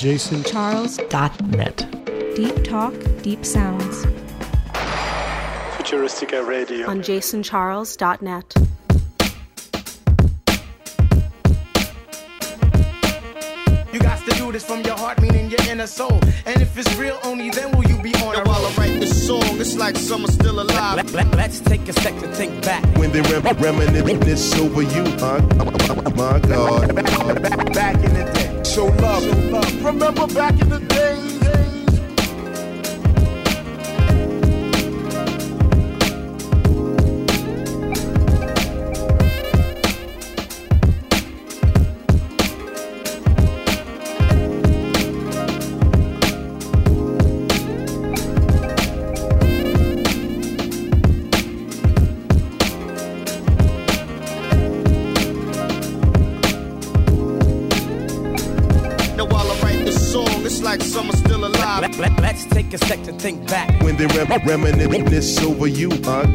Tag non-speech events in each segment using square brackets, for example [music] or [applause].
JasonCharles.net. Deep talk, deep sounds. Futuristica Radio. On JasonCharles.net. You got to do this from your heart, meaning your inner soul. And if it's real, only then will you be on Now a while. I write this song, it's like summer's still alive. Let, us take a sec to think back. When they rem- reminisce over you, huh? Oh, my God. Back in the day. Show love. Remember back in the days. Take a sec to think back. When they rem- reminisce over you, huh?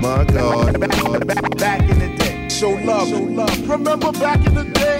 My God. Back in the day. Show love. Remember back in the days.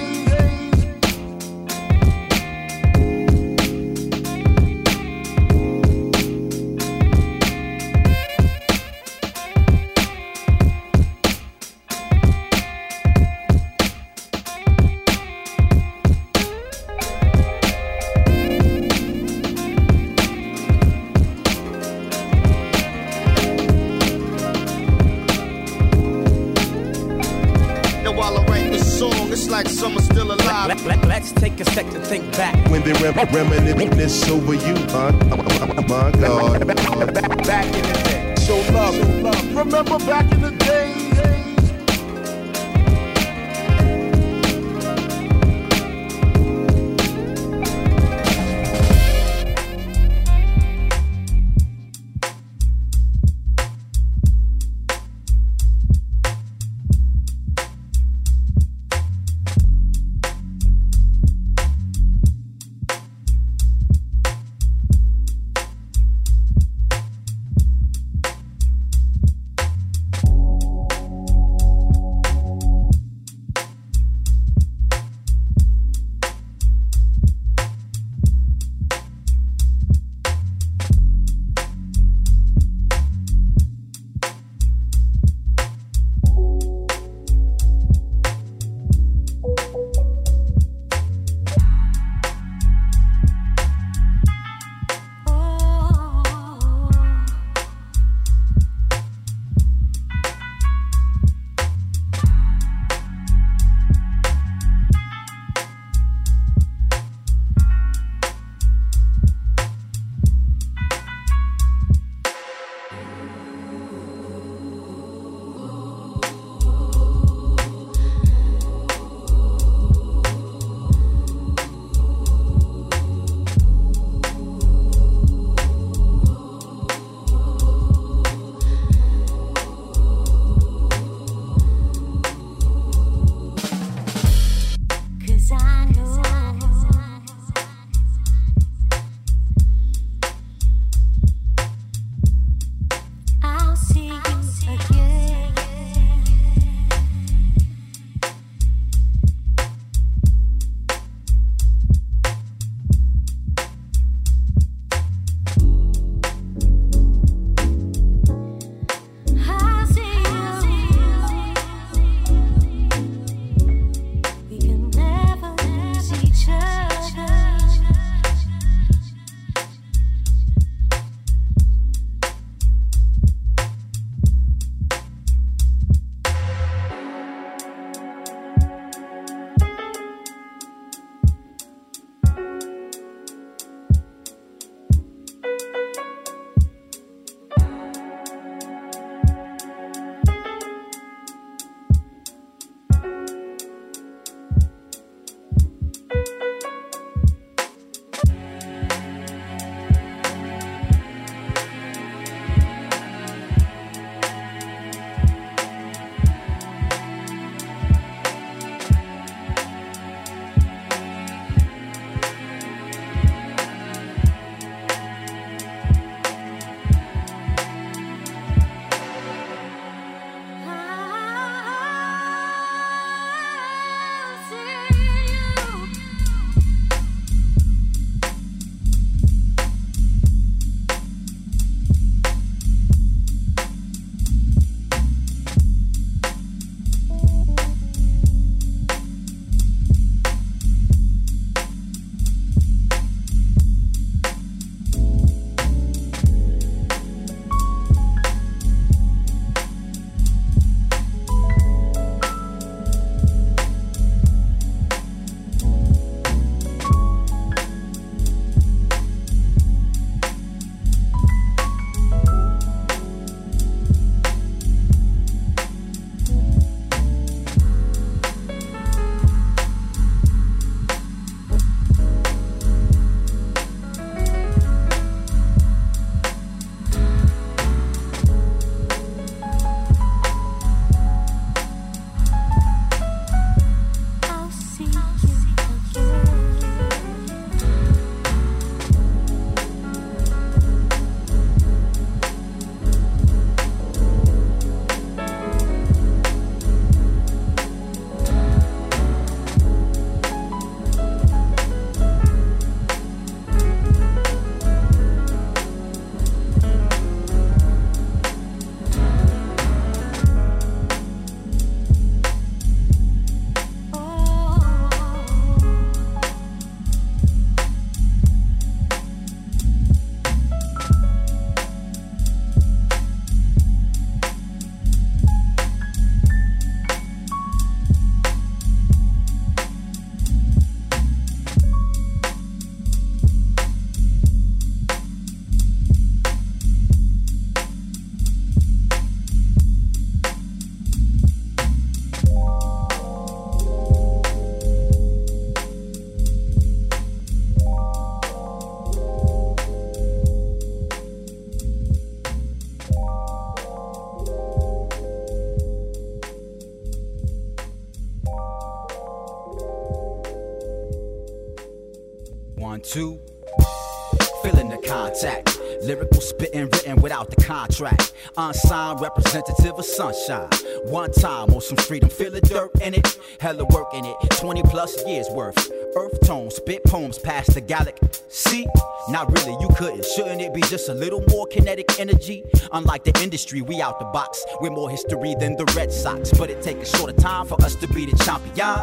Unsigned representative of sunshine. One time on some freedom, feel the dirt in it. Hella work in it. 20 plus years worth. Earth tone, spit poems past the Gallic. See? Not really, you couldn't. Shouldn't it be just a little more kinetic energy? Unlike the industry, we out the box. We're more history than the Red Sox. But it takes a shorter time for us to be the champion.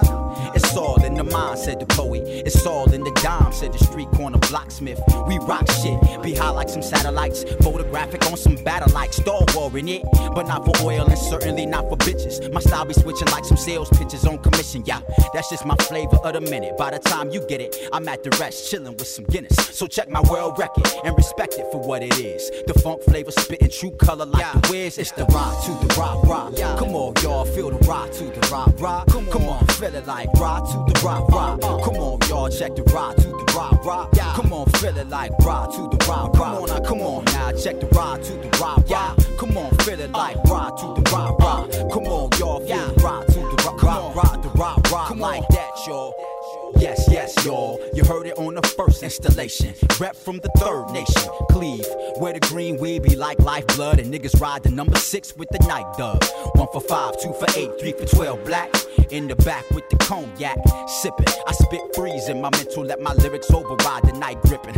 It's all in the mind, said the poet. It's all in the dime, said the street corner blacksmith. We rock shit, be high like some satellites. Photographic on some battle like Star War in it. But not for oil and certainly not for bitches. My style be switching like some sales pitches on commission. Yeah, that's just my flavor of the minute. By the time you get it, I'm at the rest, chilling with some Guinness. So check my world record and respect it for what it is. The funk flavor spitting true color like yeah. the whiz. It's the rock to the rock rock. Yeah. Come on, y'all, feel the rock to the rock rock. Come on, Come on feel it like rock to the rock rock. Uh, uh. Come on, y'all, check the rock to the rock rock. Yeah. Come on, feel it like rock to the rock rock. Come on, now, come on now, check the rock to the rock rock. Come on, feel it like rock to the rock rock. Come on, y'all, feel the rock to the rock rock rock the rock rock like that, y'all. Yes, yes, y'all. You heard it on the first installation. Rep from the third nation. Cleave, where the green weed be like lifeblood. And niggas ride the number six with the night dub. One for five, two for eight, three for twelve. Black in the back with the cognac. Sipping, I spit freezing. My mental let my lyrics override the night gripping.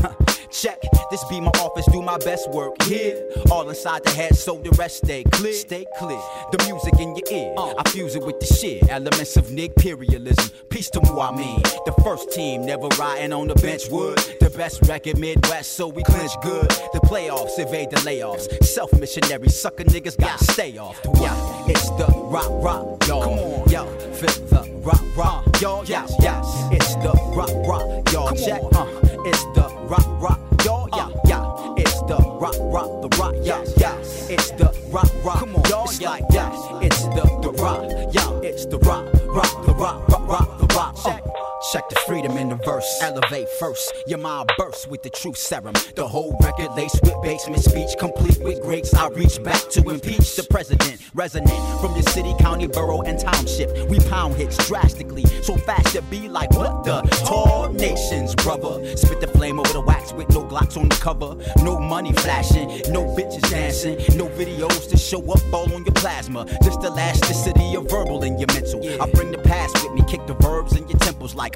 Check, this be my office, do my best work here. All inside the head, so the rest stay clear. Stay clear. The music in your ear, I fuse it with the shit. Elements of Nick imperialism. Peace to who I. The first team never riding on the bench would. The best record Midwest, so we clinch good. The playoffs evade the layoffs. Self missionary sucker niggas gotta stay off. Yeah, it's the rock rock, y'all. Come on, yo, feel the rock rock, y'all. Yes, yes, it's the rock rock, y'all. Check, uh, it's the rock rock, y'all. Yeah, yeah, it's the rock rock, the rock, yeah, yeah. It's the rock rock, come on, y'all. It's like that. It's the the rock, yeah. It's the rock rock, the rock rock rock, the rock. Check. Check the freedom in the verse. Elevate first. Your mind bursts with the truth serum. The whole record laced with basement speech, complete with greats. I reach back to impeach the president. Resonant from your city, county, borough, and township. We pound hits drastically, so fast to be like what the tall nations, brother. Spit the flame over the wax with no glocks on the cover. No money flashing, no bitches dancing, no videos to show up all on your plasma. Just the elasticity of verbal in your mental. I bring the past with me, kick the verbs in your temples like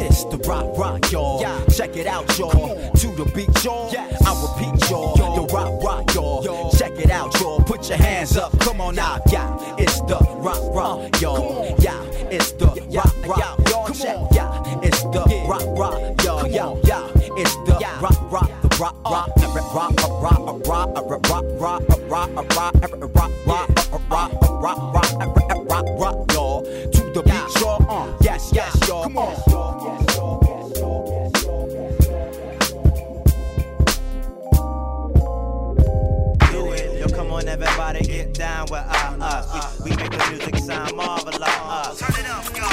it's the rock rock, y'all. Yeah. Check it out, y'all. To the beat, y'all. Yes. I repeat, y'all. The rock rock, y'all. Check it out, y'all. Put your hands up. Come on now, yeah. It's the rock rock, y'all. Yeah. It's the rock rock, y'all. Check, yeah. It's the rock rock, y'all. Yeah, yeah. It's the rock rock, the rock rock, rock rock, rock rock, rock rock, rock rock, rock rock, rock rock, rock rock, Come on. Yo, come on, everybody, get down with us. We, we make the music sound marvelous. Turn it up, y'all.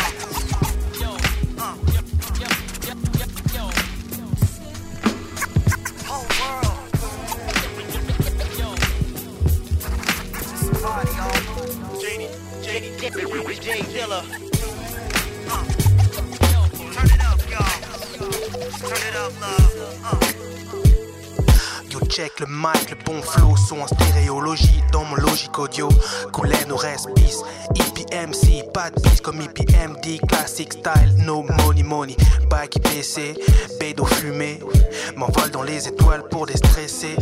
Whole world. Party, y'all. JD, JD. Uh. Yo check le mic, le bon flow, son en stéréologie dans mon logique audio. Coulait nos peace, EPMC, pas de bis comme EPMD, classic style, no money money. Bike PC, bédo fumé, m'envole dans les étoiles pour déstresser.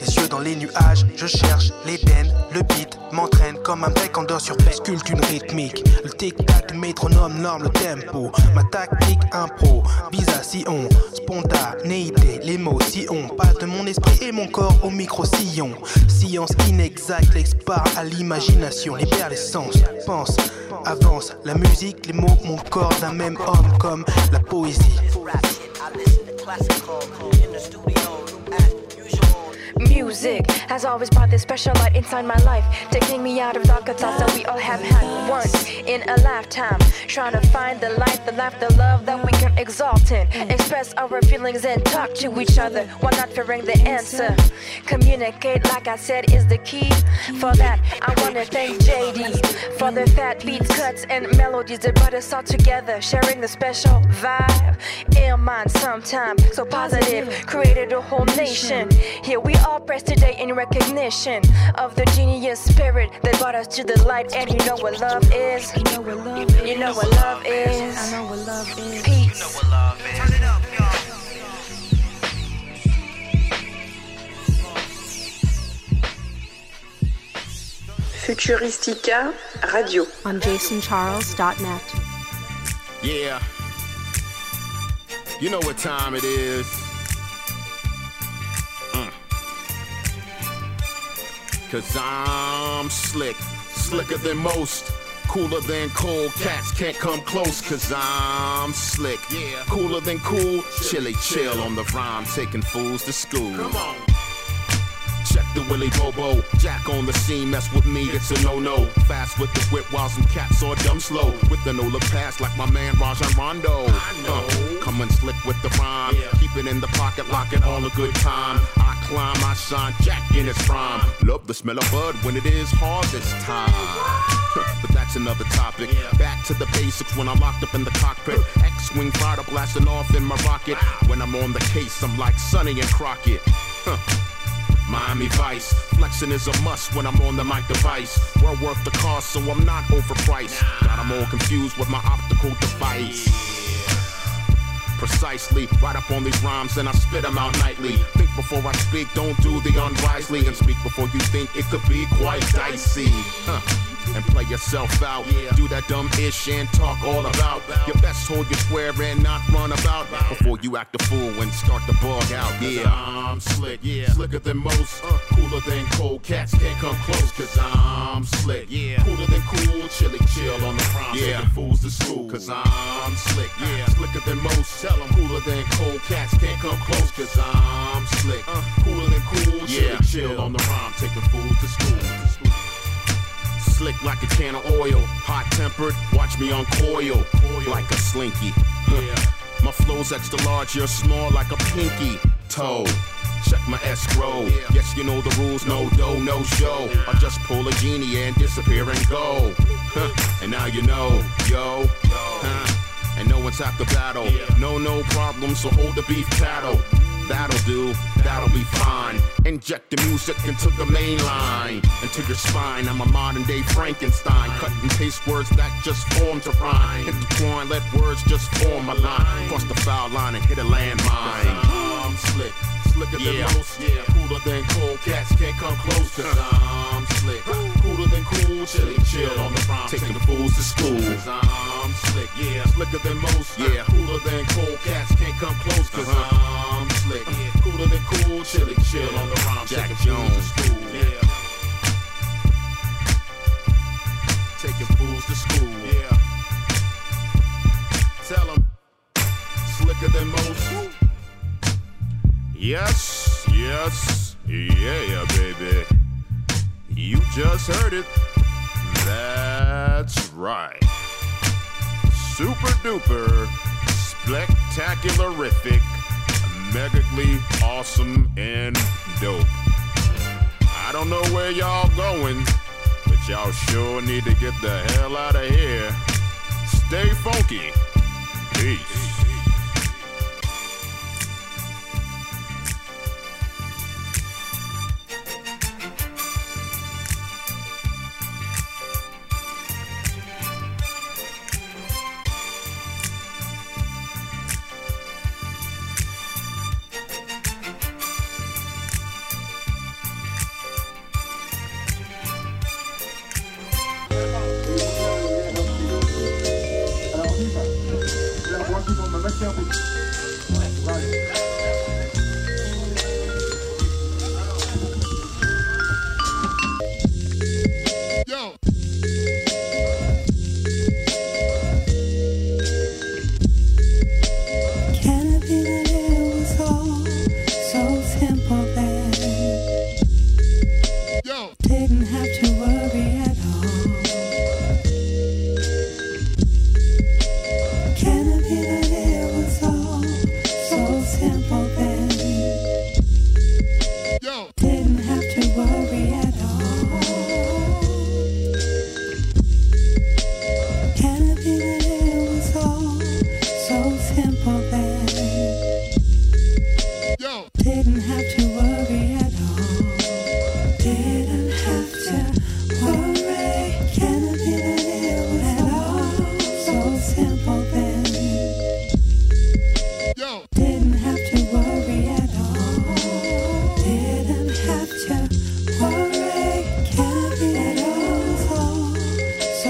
Les yeux dans les nuages, je cherche l'Éden, le beat m'entraîne comme un mec en dort sur. Sculpte une rythmique, le tic-tac du métronome norme le tempo. Ma tactique impro, visa si on, spontanéité, les mots si on passe de mon esprit et mon corps au micro-sillon. Science inexacte, l'expart à l'imagination, libère les sens, pense, avance. La musique, les mots, mon corps d'un même homme comme la poésie. Music has always brought this special light inside my life, taking me out of darker thoughts that we all have had once in a lifetime. Trying to find the light, the life, the love that we can exalt in, express our feelings and talk to each other while not fearing the answer. Communicate, like I said, is the key. For that, I wanna thank JD for the fat beats, cuts, and melodies that brought us all together, sharing the special vibe in mind sometime. So positive, created a whole nation. Here we all press today in recognition of the genius spirit that brought us to the light. And you know what love is. You know what love is. You know what love is. I know what love is. Peace. You know what love is. Turn it up, y'all. Futuristica Radio on jasoncharles.net. Yeah. You know what time it is. Cause I'm slick, slicker than most. Cooler than cold cats can't come close cause I'm slick. Yeah. Cooler than cool, chilly chill on the rhyme, taking fools to school. Come on. Check the Willy Bobo, Jack on the scene, mess with me, it's a no-no. Fast with the whip while some cats are dumb slow. With the no-look pass like my man Rajon Rondo. I Uh, coming slick with the rhyme, keep it in the pocket, lock it all a good time. I climb, I shine, Jack in its prime. Love the smell of bud when it is harvest time. [laughs] but that's another topic. Back to the basics when I'm locked up in the cockpit. X-wing fighter blasting off in my rocket. When I'm on the case, I'm like Sonny and Crockett. Huh. [laughs] Miami Vice. Flexing is a must when I'm on the mic device. Well worth the cost, so I'm not overpriced. Got them all confused with my optical device. Precisely, right up on these rhymes and I spit them out nightly. Think before I speak, don't do the unwisely. And speak before you think it could be quite dicey. Huh and play yourself out. Yeah. Do that dumb ish and talk all about your best hold your square and not run about before you act a fool and start to bug out. Yeah, I'm slick, yeah, slicker than most, uh, cooler than cold cats. Can't come close. Cause I'm slick, yeah, cooler than cool, chilly chill on the prom, yeah, taking fools to school. Cause I'm slick, yeah, slicker than most. Tell them cooler than cold cats. Can't come close. Cause I'm slick, uh, cooler than cool, yeah, chill on the rhyme, taking fools to school. Slick like a can of oil. Hot tempered, watch me uncoil like a slinky. My flow's extra large, you're small like a pinky toe. Check my escrow. Yes, you know the rules, no dough, no show. I just pull a genie and disappear and go. and now you know, yo. And no one's the battle. No, no problem, so hold the beef cattle. That'll do, that'll be fine. Inject the music into the main line, into your spine. I'm a modern day Frankenstein. Cut and paste words that just form to rhyme. Intertwine, let words just form a line. Cross the foul line and hit a landmine. I'm slick, slicker yeah. than most. Yeah. Cooler than cold cats can't come close. Cause I'm slick, than cool. Chilly chill on the rhyme, taking the fools to school. I'm slick, yeah, slicker than most. Yeah, cooler than cold cats can't come close. Cause uh-huh. I'm slick, cooler than cool. Chilly chill on the rhyme, Jack taking Jones. fools to school. Yeah. Taking fools to school. Yeah. Tell them, slicker than most. Yes, yes, yeah, yeah, baby. You just heard it. That's right. Super duper, spectacularific, megacally awesome and dope. I don't know where y'all going, but y'all sure need to get the hell out of here. Stay funky. Peace.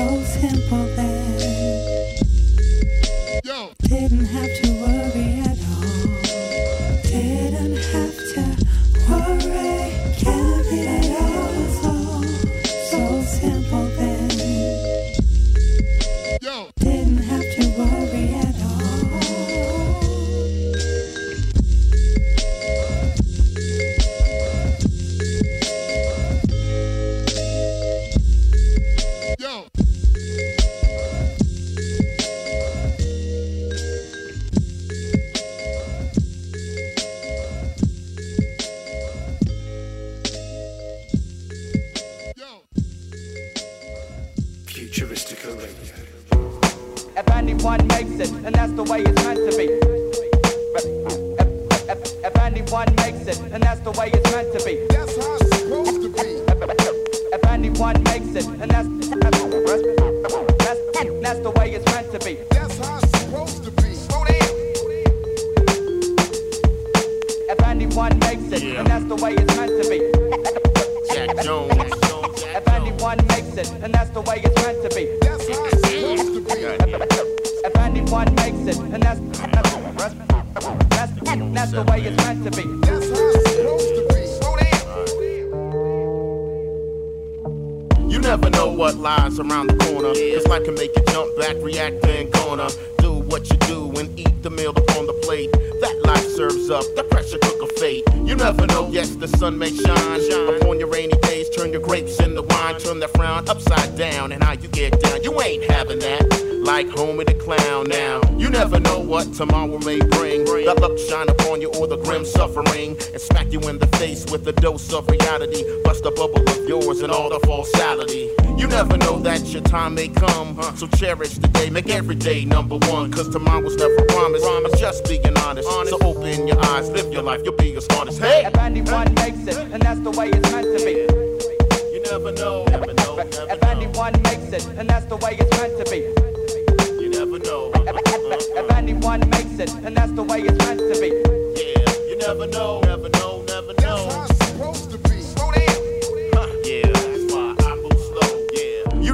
so simple then. Yo. Didn't have to You never know that your time may come, so cherish the day. Make every day number one, cause tomorrow's never promised. I'm just being honest. honest, so open your eyes, live your life, you'll be as honest. Hey! If anyone makes it, and that's the way it's meant to be. You never know, never know, never If anyone makes it, and that's the way it's meant to be. You never know. If anyone makes it, and that's the way it's meant to be. Yeah, you never know, never know.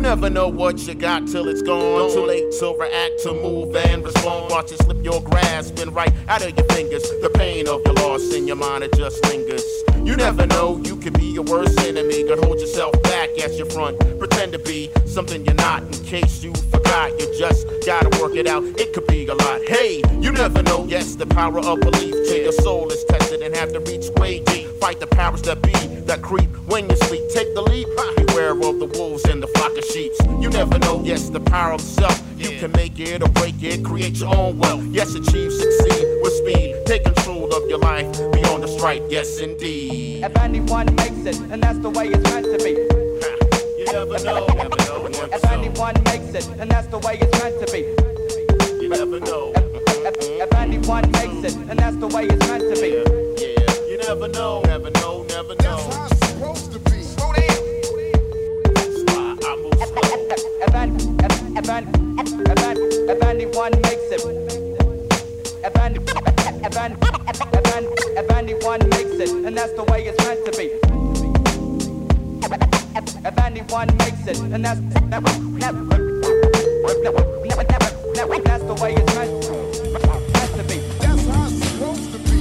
never know what you got till it's gone. Too late to react, to move and respond. Watch it slip your grasp and right out of your fingers. The pain of your loss in your mind, it just lingers. You never know, you could be your worst enemy. Could hold yourself back at your front. Pretend to be something you're not in case you you just gotta work it out. It could be a lot. Hey, you never know. Yes, the power of belief till your soul is tested and have to reach way deep. Fight the powers that be that creep when you sleep. Take the leap. Beware of the wolves and the flock of sheep. You never know. Yes, the power of self. You can make it or break it. Create your own wealth. Yes, achieve, succeed with speed. Take control of your life. Be on the stripe. Yes, indeed. If anyone makes it, and that's the way it's meant to be. you never know. Never know. Never know anyone makes it, and that's the way it's meant to be. You never know. If, if, if anyone makes it, and that's the way it's meant to be. Yeah, yeah. You never know, never know, never know. That's how it's supposed to be. Slow down. I move. If, if, if, if, anyone makes it, if, any, if, any, if, any, if anyone makes it, and that's the way it's meant to be if anyone makes it. And that's that never, never, never, never, never, that's the way it's meant to be. That's how it's supposed to be.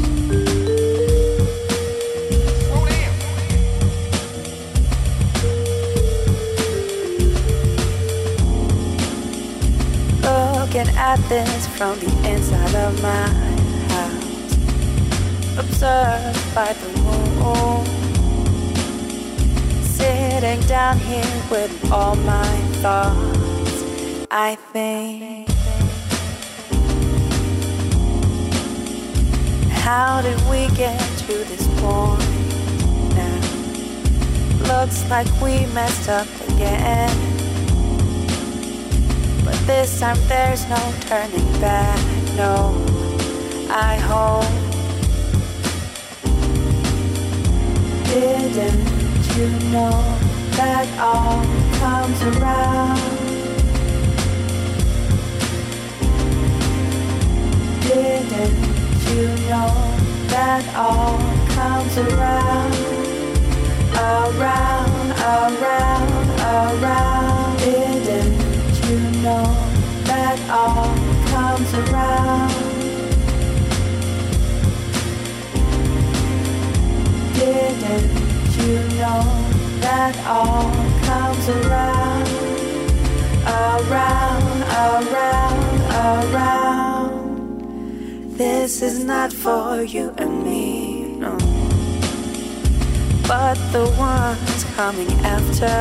Looking at this from the inside of my house, observed by the moon sitting down here with all my thoughts, I think. How did we get to this point now? Looks like we messed up again. But this time there's no turning back, no, I hope. Didn't you know? That all comes around? Didn't you know that all comes around, around, around, around. Didn't you know that all comes around? Didn't you know that all comes around, around, around, around? This is not for you and me, no. But the ones coming after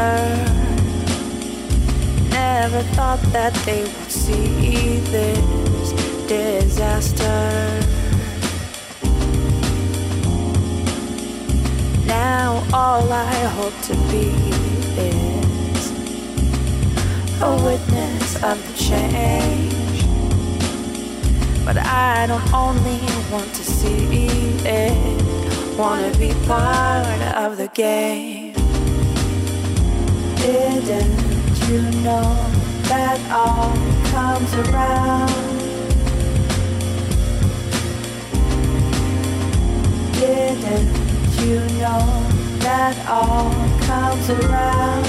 never thought that they would see this disaster. Now all I hope to be is a witness of the change. But I don't only want to see it, wanna be part of the game. Didn't you know that all comes around? Didn't you know that all comes around?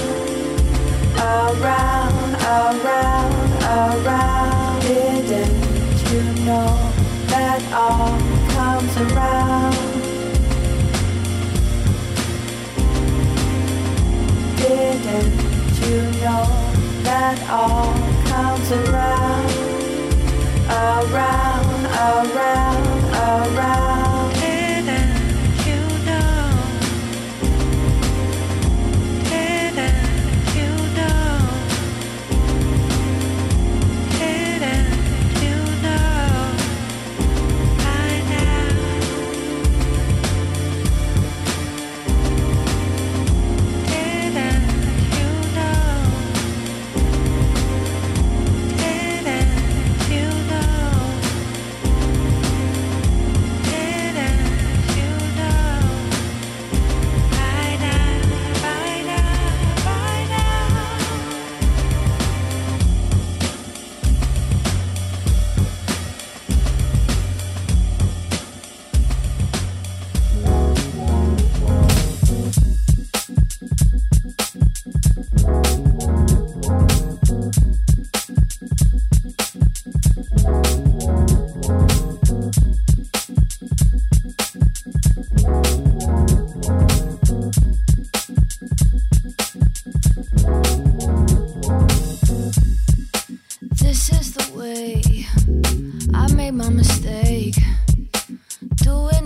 Around, around, around. Didn't you know that all comes around. Didn't you know that all comes around, around, around, around?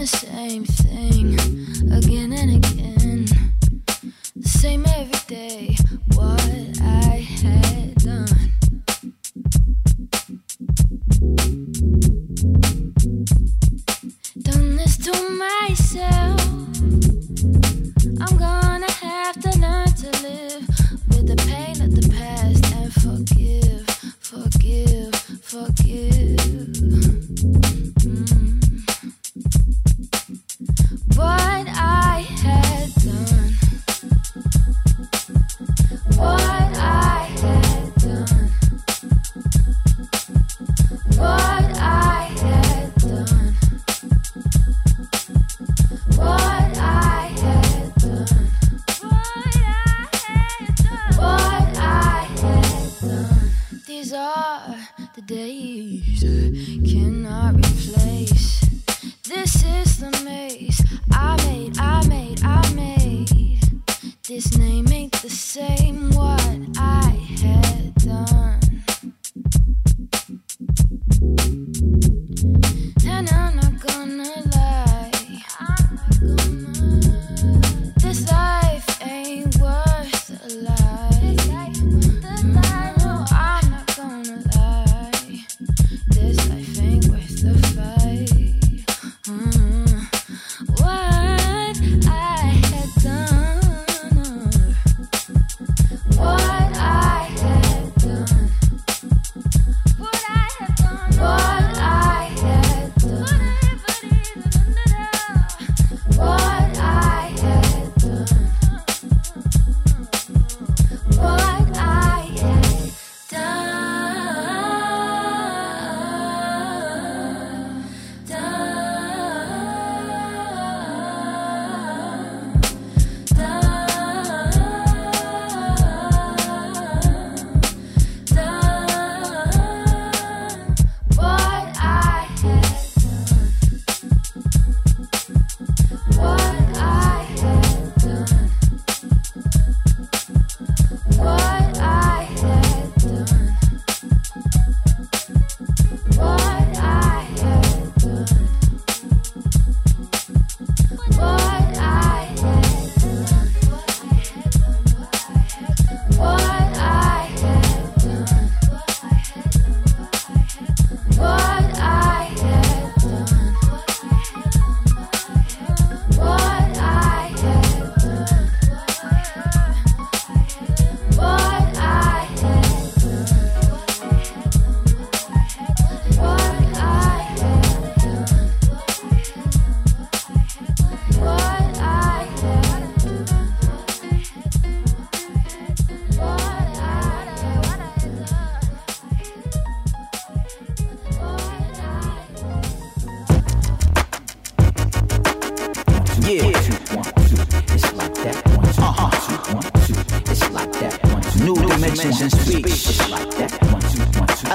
the same thing again and again. The same every day.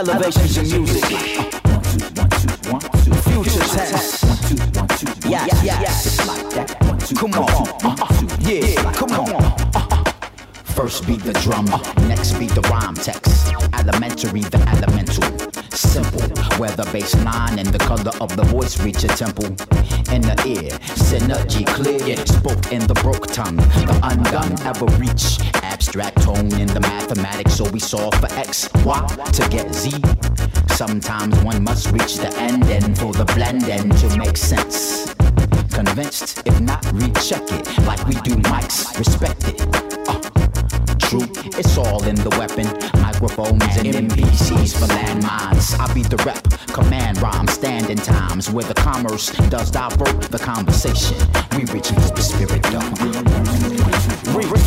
Elevations in music. Future two. Yes, yes. Come on. Yeah. Come on. First beat the drum, next beat the rhyme text. Elementary, the elemental simple. Where the bass line and the color of the voice reach a temple. In the ear, synergy clear. Spoke in the broke tongue. The undone ever reach. Abstract tone in the mathematics, so we solve for X, Y to get Z. Sometimes one must reach the end and for the blend end to make sense. Convinced, if not, recheck it like we do mics. Respect it. Uh, true, it's all in the weapon microphones and MPCs for landmines. I be the rep, command rhyme, standing times where the commerce does divert the conversation. We reach the spirit though. We reach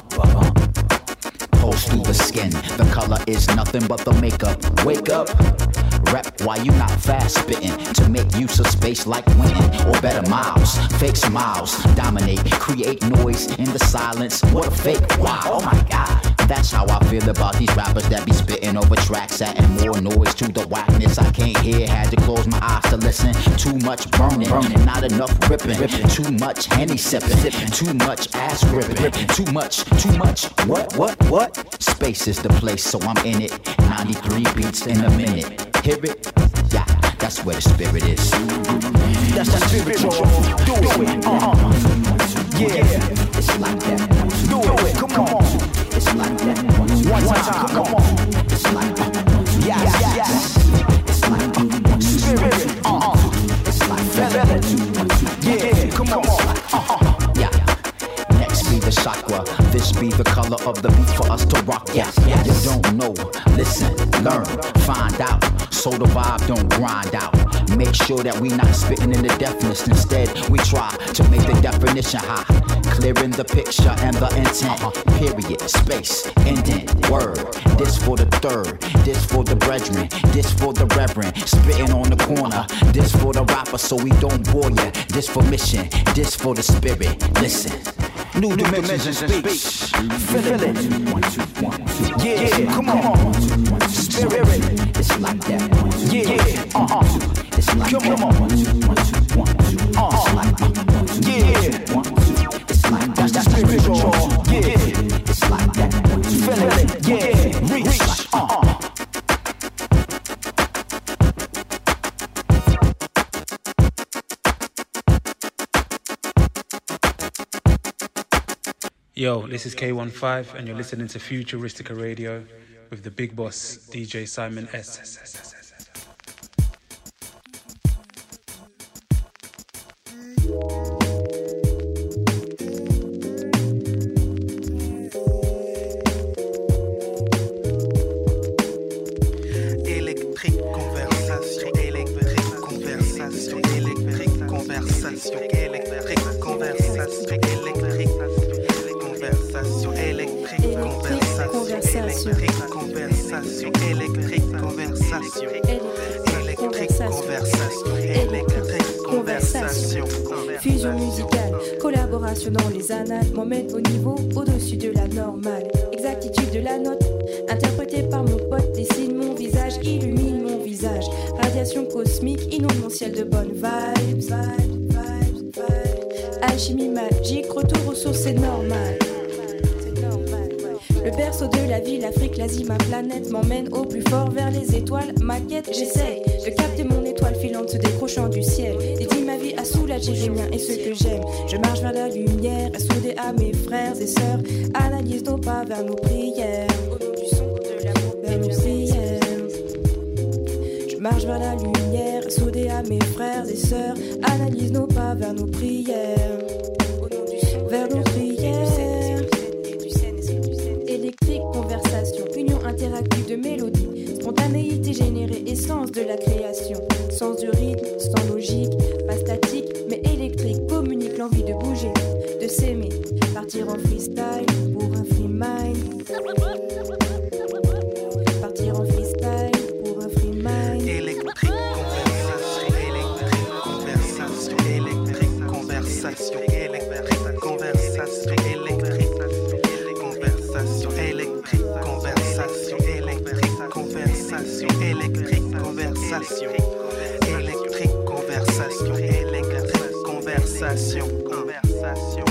Skin, the color is nothing but the makeup. Wake up, rep why you not fast spitting to make use of space like winning or better miles. Fake smiles, dominate, create noise in the silence. What a fake! Wow, oh my god. That's how I feel about these rappers that be spitting over tracks, adding more noise to the whackness. I can't hear, had to close my eyes to listen. Too much burning, burning. not enough ripping. ripping. Too much henny sipping, sipping. too much ass ripping. ripping. Too much, too much. What, what, what? Space is the place, so I'm in it. 93 beats in a minute. Hear it? Yeah, that's where the spirit is. That's the spirit, spiritual. Do it. Uh-huh. Yeah, it's like that. Do it. Come on. One, time, come on. Like that. Spirit. It's like. Yeah, come on. Yeah. Next be the chakra. This be the color of the beat for us to rock. Yes. You don't know. Listen, learn, find out. So the vibe don't grind out. Make sure that we not spitting in the deafness. Instead, we try to make the definition high. Clearing the picture and the intent. Period, space, indent, word. This for the third, this for the brethren, this for the reverend. Spitting on the corner, this for the rapper so we don't bore ya. This for mission, this for the spirit. Listen. New, New dimensions in speech. Feel it. One, two, one, two. Yeah, yeah, come on. Spirit. It's like that. Yeah, uh-huh. It's like come that. on. One, two, one, two, one, two. Yo, this is K15, and you're listening to Futuristica Radio with the big boss, DJ Simon S. dans les annales m'emmène au niveau au-dessus de la normale. Exactitude de la note, interprétée par mon pote, dessine mon visage, illumine mon visage. Radiation cosmique, inonde mon ciel de bonnes vibes. Alchimie magique, retour aux sources, c'est normal. Berceau de la ville, l'Afrique, l'Asie, ma planète m'emmène au plus fort vers les étoiles. Ma quête, j'essaye de capter mon étoile filante se décrochant du ciel. Dédie ma vie à soulager les miens et ceux que j'aime. Je marche vers la lumière, à souder à mes frères et sœurs. Analyse nos pas vers nos prières. Au nom du son de l'amour, vers nos prières. Je marche vers la lumière, soudé à mes frères et sœurs. Analyse nos pas vers nos prières. Au nom du son vers nos Générée, essence de la création. Sens du rythme, sans logique, pas statique, mais électrique, communique l'envie de bouger, de s'aimer. Partir en freestyle pour un free mind. Conversation, électrique, conversation, électrique, conversation, conversation.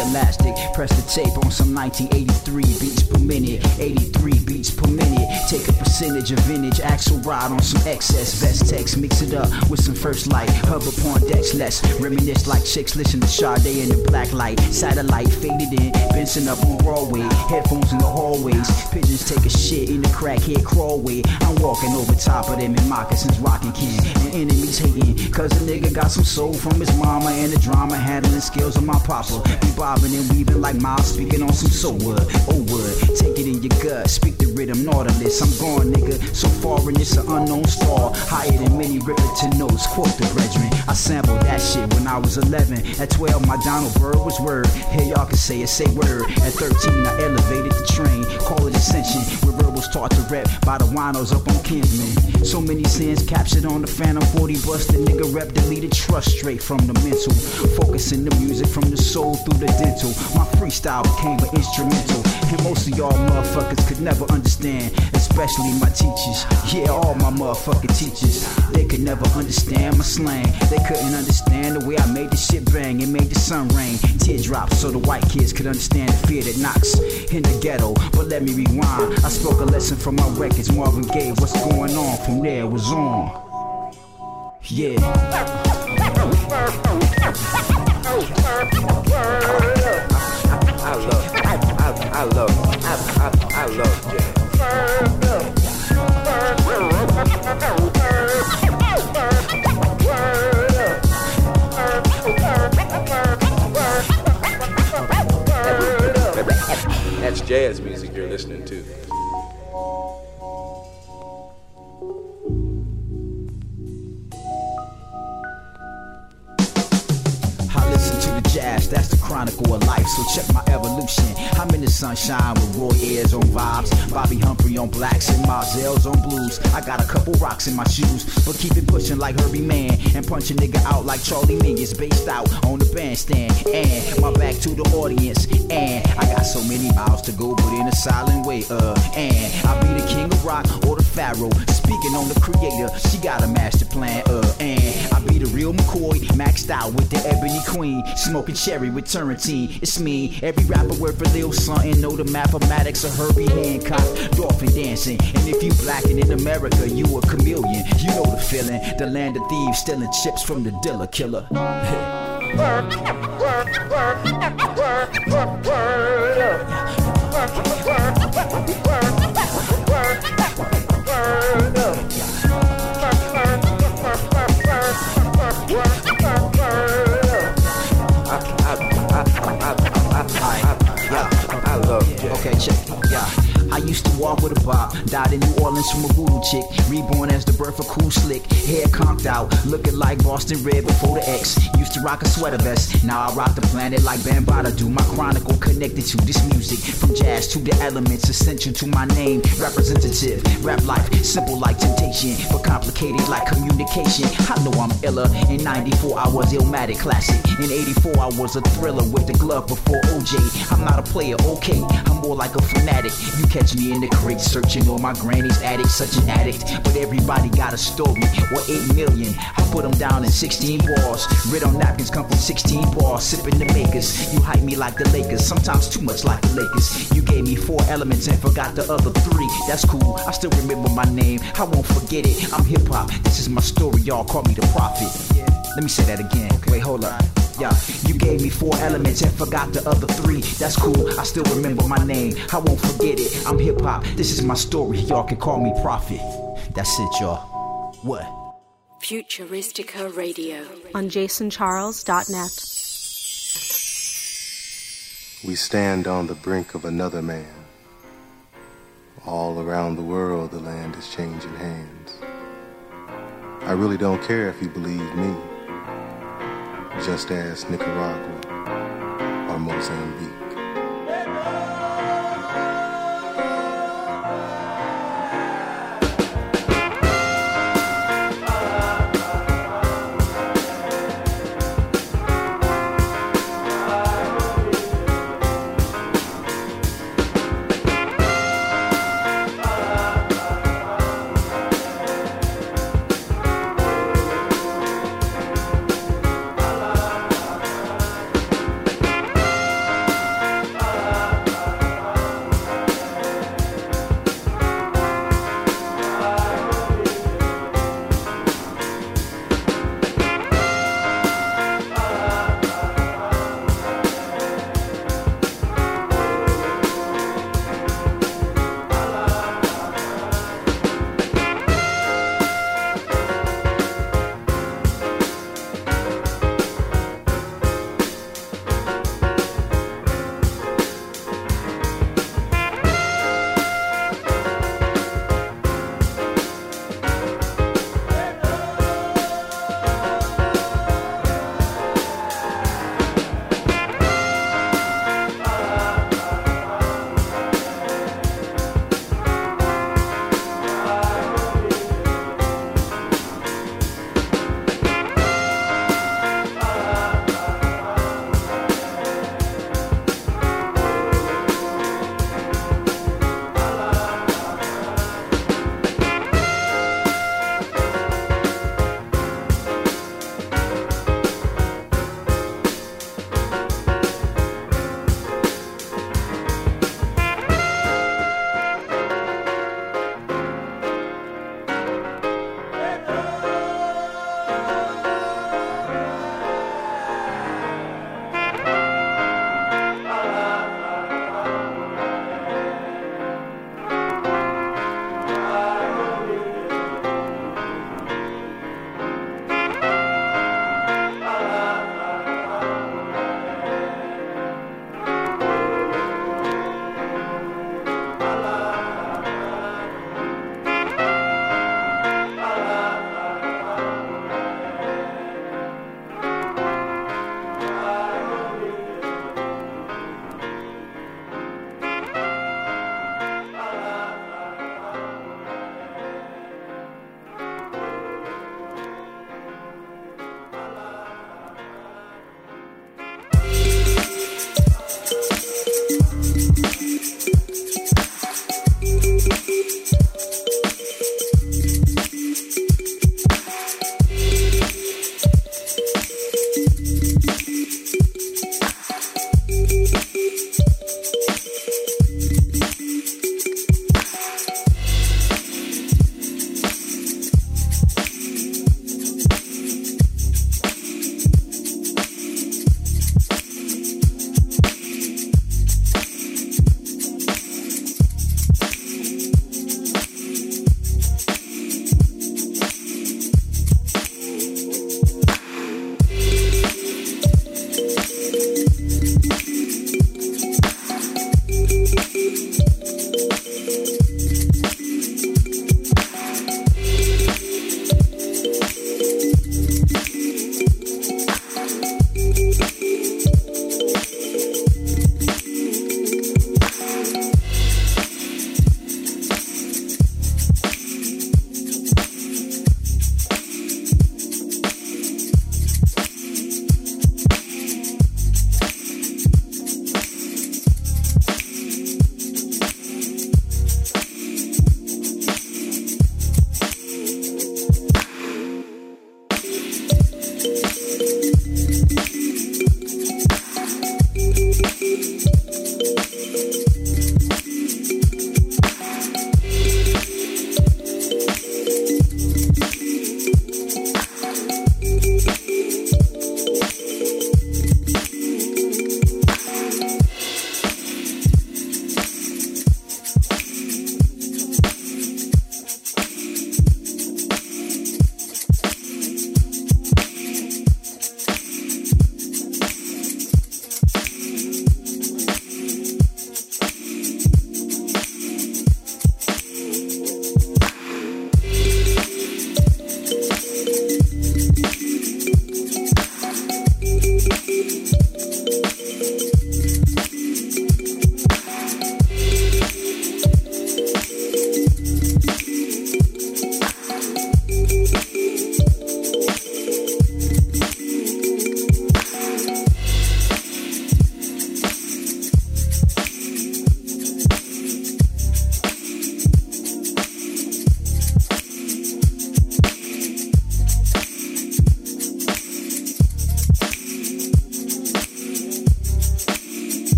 a match press the tape on some 1983 beats per minute. 83 beats per minute. Take a percentage of vintage, axle ride on some excess. Best text, mix it up with some first light. Hub upon decks, less reminisce like chicks listen to Sade in the black light. Satellite faded in, Benson up on Broadway. Headphones in the hallways. Pigeons take a shit in the crackhead crawlway. I'm walking over top of them in moccasins, rocking can. And enemies hating, cause a nigga got some soul from his mama and the drama handling skills of my papa. Be bobbing and weaving like Miles speaking on some so wood. Oh wood, take it in your gut, speak the rhythm, nautilus. I'm gone, nigga. So far and it's an unknown star. Higher than Minnie Riperton notes. Quote the brethren. I sampled that shit when I was 11. At 12, my Donald Byrd was word. Here y'all can say it, say word. At 13, I elevated the train. Call it ascension. Rebels taught to rep by the winos up on Kinsman. So many sins captured on the Phantom 40 bus. The nigga rep deleted trust straight from the mental. Focusing the music from the soul through the dental. My freestyle became an instrumental. And most of y'all motherfuckers could never understand. Especially my teachers. Yeah, all my motherfucking teachers. They could never understand my slang. They couldn't understand the way I made the shit bang and made the sun rain. Teardrops so the white kids could understand the fear that knocks in the ghetto. But let me rewind. I spoke a lesson from my records. Marvin Gaye, what's going on from there was on. Yeah. I love, I, I love, I, I, I love jazz. That's jazz music you're listening to. I listen to the Jazz, chronicle of life. So check my evolution. I'm in the sunshine with Roy Ayers on vibes, Bobbi Humphrey on blacks, and Marzel's on blues. I got a couple rocks in my shoes, but keep it pushing like Herbie Mann and punch a nigga out like Charlie Mingus, based out on the bandstand. And my back to the audience, and I got so many miles to go, but in a silent way. Uh, and I'll be the king of rock or the pharaoh. Speaking on the creator, she got a master plan. Uh, and I be the real McCoy, maxed out with the ebony queen, smoking cherry with Turrentine. It's me, every rapper worth a little something. Know the mathematics of Herbie Hancock, dolphin dancing. And if you blackin' in America, you a chameleon. You know the feeling, the land of thieves stealing chips from the dealer killer. [laughs] [laughs] I, love, okay, check, yeah. I used to walk with a bob. Died in New Orleans from a voodoo chick. Reborn as the birth of cool slick. Hair conked out, looking like Boston Red before the X. Used to rock a sweater vest. Now I rock the planet like Bambaataa do. My chronicle connected to this music. From jazz to the elements, essential to my name. Representative, rap life, simple like temptation, but complicated like communication. I know I'm iller. In 94, I was Illmatic classic. In 84, I was a thriller with the glove before OJ. I'm not a player, okay. I'm more like a fanatic. You catch me in the crate searching on my granny's attic, such an addict. But everybody got a story. What 8 million? I put them down in 16 bars. Red on napkins come from 16 bars. Sipping the makers. You hype me like the Lakers, sometimes too much like the Lakers. You gave me four elements and forgot the other three. That's cool. I still remember my name. I won't forget it. I'm hip hop. This is my story. Y'all call me the prophet. Let me say that again. Wait, hold up. Yeah, you gave me four elements and forgot the other three. That's cool, I still remember my name. I won't forget it. I'm hip hop, this is my story. Y'all can call me Prophet. That's it, y'all. What? Futuristica Radio on jasoncharles.net. We stand on the brink of another man. All around the world, the land is changing hands. I really don't care if you believe me just as Nicaragua or Mozambique.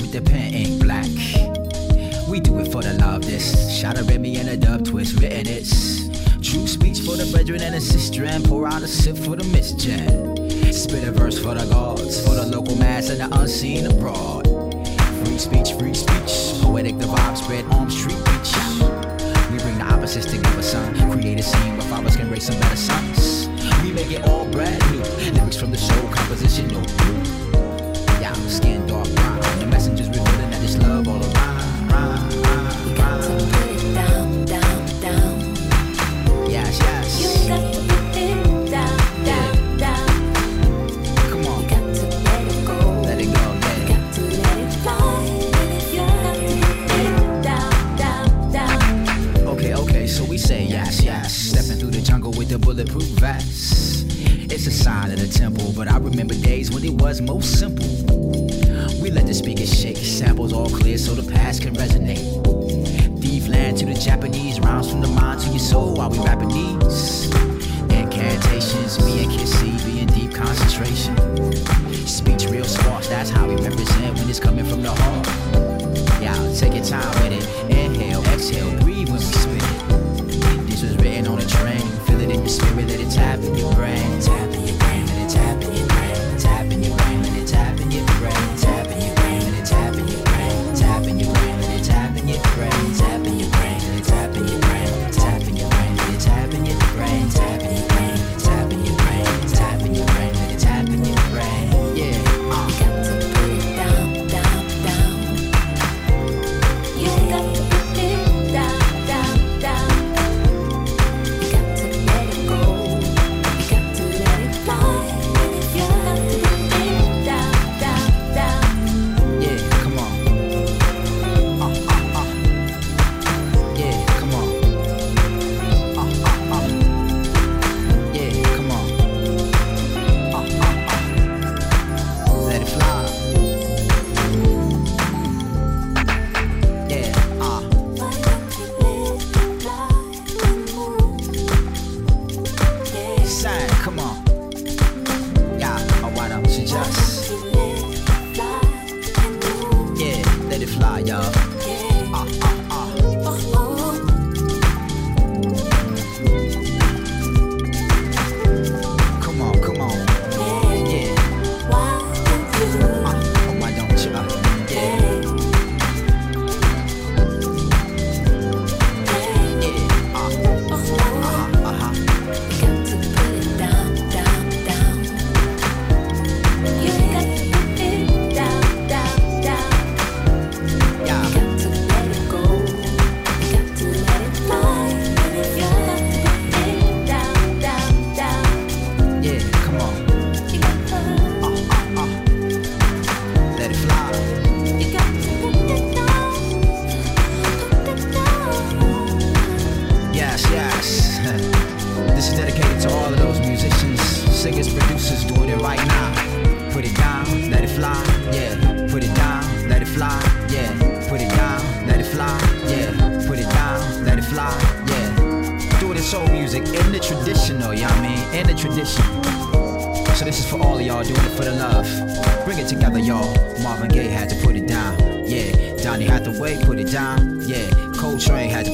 With the pen ink black. We do it for the love this. Shot a Remy and a dub twist, written it's. True speech for the brethren and the sister, and pour out a sip for the misjam. Spit a verse for the gods, for the local mass and the unseen abroad. Free speech, free speech. Poetic, the vibe spread on street beach. We bring the opposites together, son. Create a scene where fathers can raise some better sons. We make it all brand new. Lyrics from the soul composition, no blue. Yeah, skin the bulletproof vest. It's a sign of the temple, but I remember days when it was most simple. We let the speakers shake, samples all clear so the past can resonate. Thief land to the Japanese, rounds from the mind to your soul while we rapping these. Incantations, me and Kissy be in deep concentration. Speech real sparse, that's how we represent when it's coming from the heart. Yeah, take your time with it. Inhale, exhale, breathe when we spit it. Spirit, let it tap in your brain. In your brain,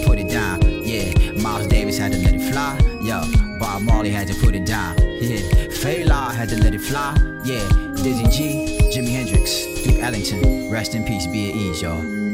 put it down. Yeah, Miles Davis had to let it fly. Yo, Bob Marley had to put it down. Yeah, Fela had to let it fly. Yeah, Dizzy G, Jimi Hendrix, Duke Ellington. Rest in peace, be at ease, y'all.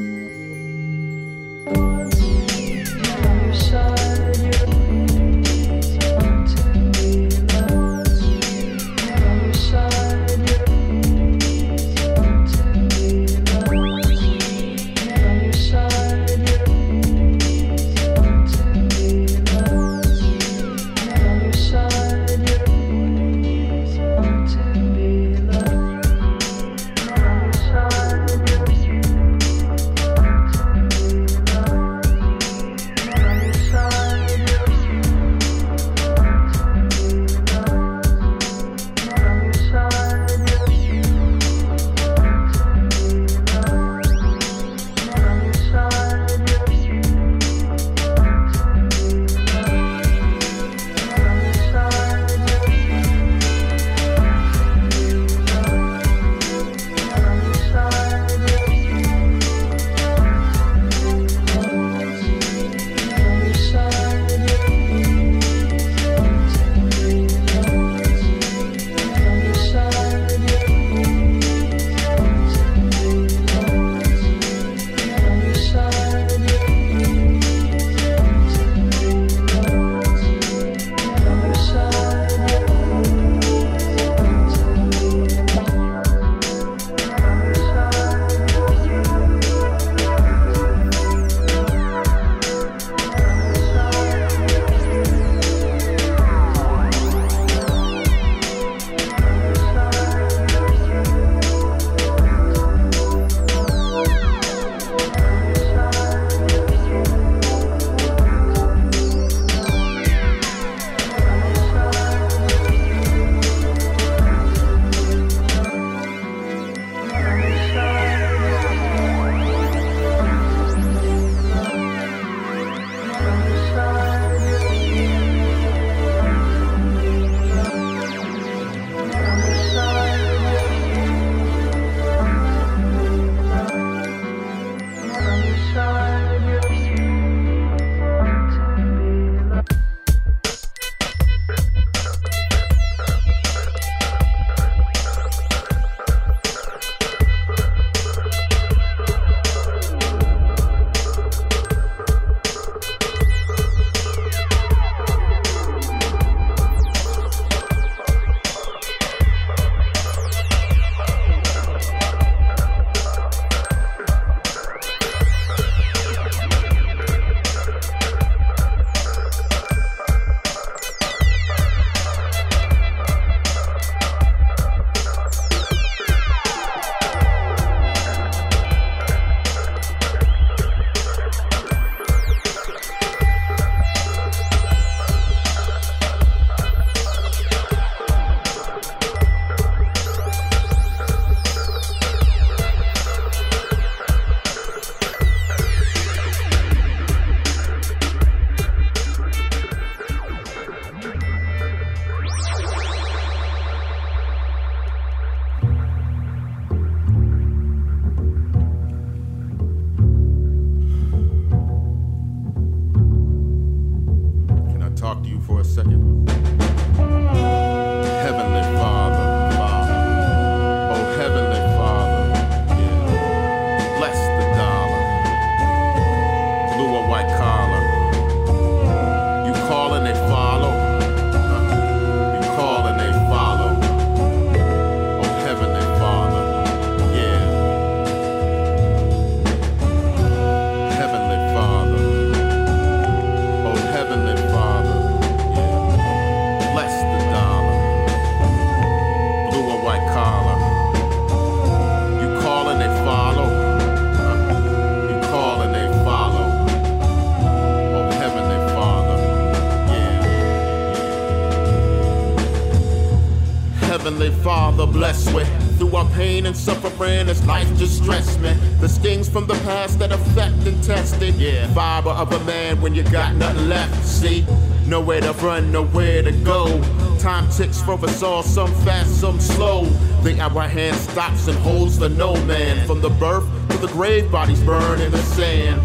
When you got nothing left. See, nowhere to run, nowhere to go. Time ticks for us all, some fast, some slow. The hour hand stops and holds the no man. From the birth to the grave, bodies burn in the sand.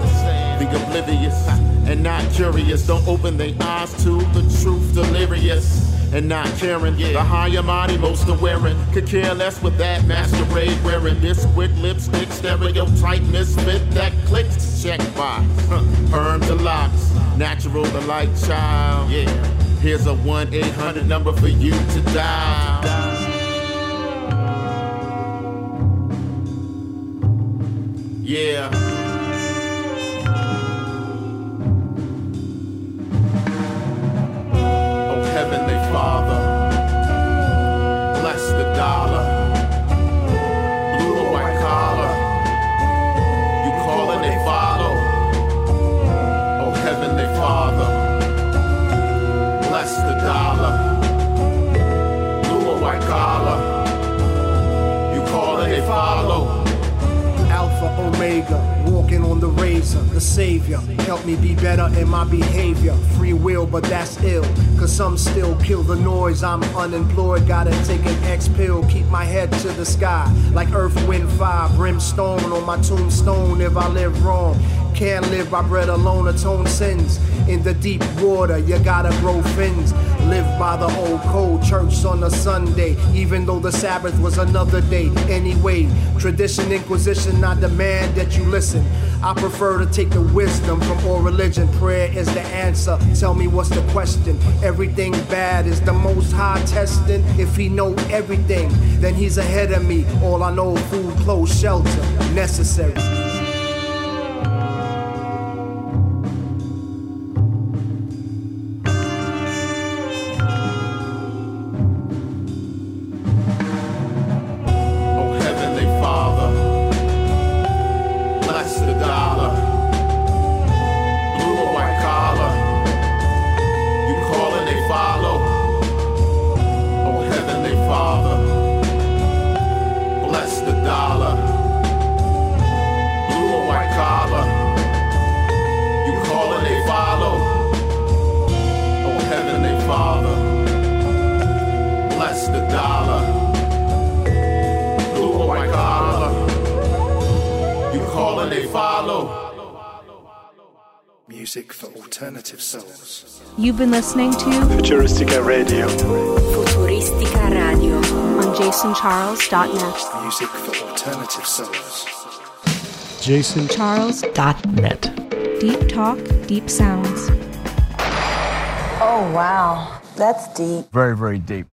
The oblivious and not curious, don't open their eyes to the truth, delirious and not caring. The higher mighty, most aware, could care less with that masquerade wearing this quick lipstick, stereotype misfit that clicks. Check by, perm to locks, natural to like child. Yeah, here's a 1 800 number for you to dial. Walking on the razor, the savior. Help me be better in my behavior. Free will, but that's ill. Cause some still kill the noise. I'm unemployed, gotta take an X pill. Keep my head to the sky. Like earth, wind, fire, brimstone on my tombstone if I live wrong. Can't live by bread alone, atone sins. In the deep water, you gotta grow fins. Live by the old code, church on a Sunday, even though the Sabbath was another day. Anyway, tradition, inquisition, I demand that you listen. I prefer to take the wisdom from all religion. Prayer is the answer. Tell me what's the question. Everything bad is the most high testing. If he know everything, then he's ahead of me. All I know, food, clothes, shelter, necessary. You've been listening to Futuristica Radio. Futuristica Radio on jasoncharles.net. Music for alternative souls. JasonCharles.net. Deep talk, deep sounds. Oh, wow. That's deep. Very, very deep.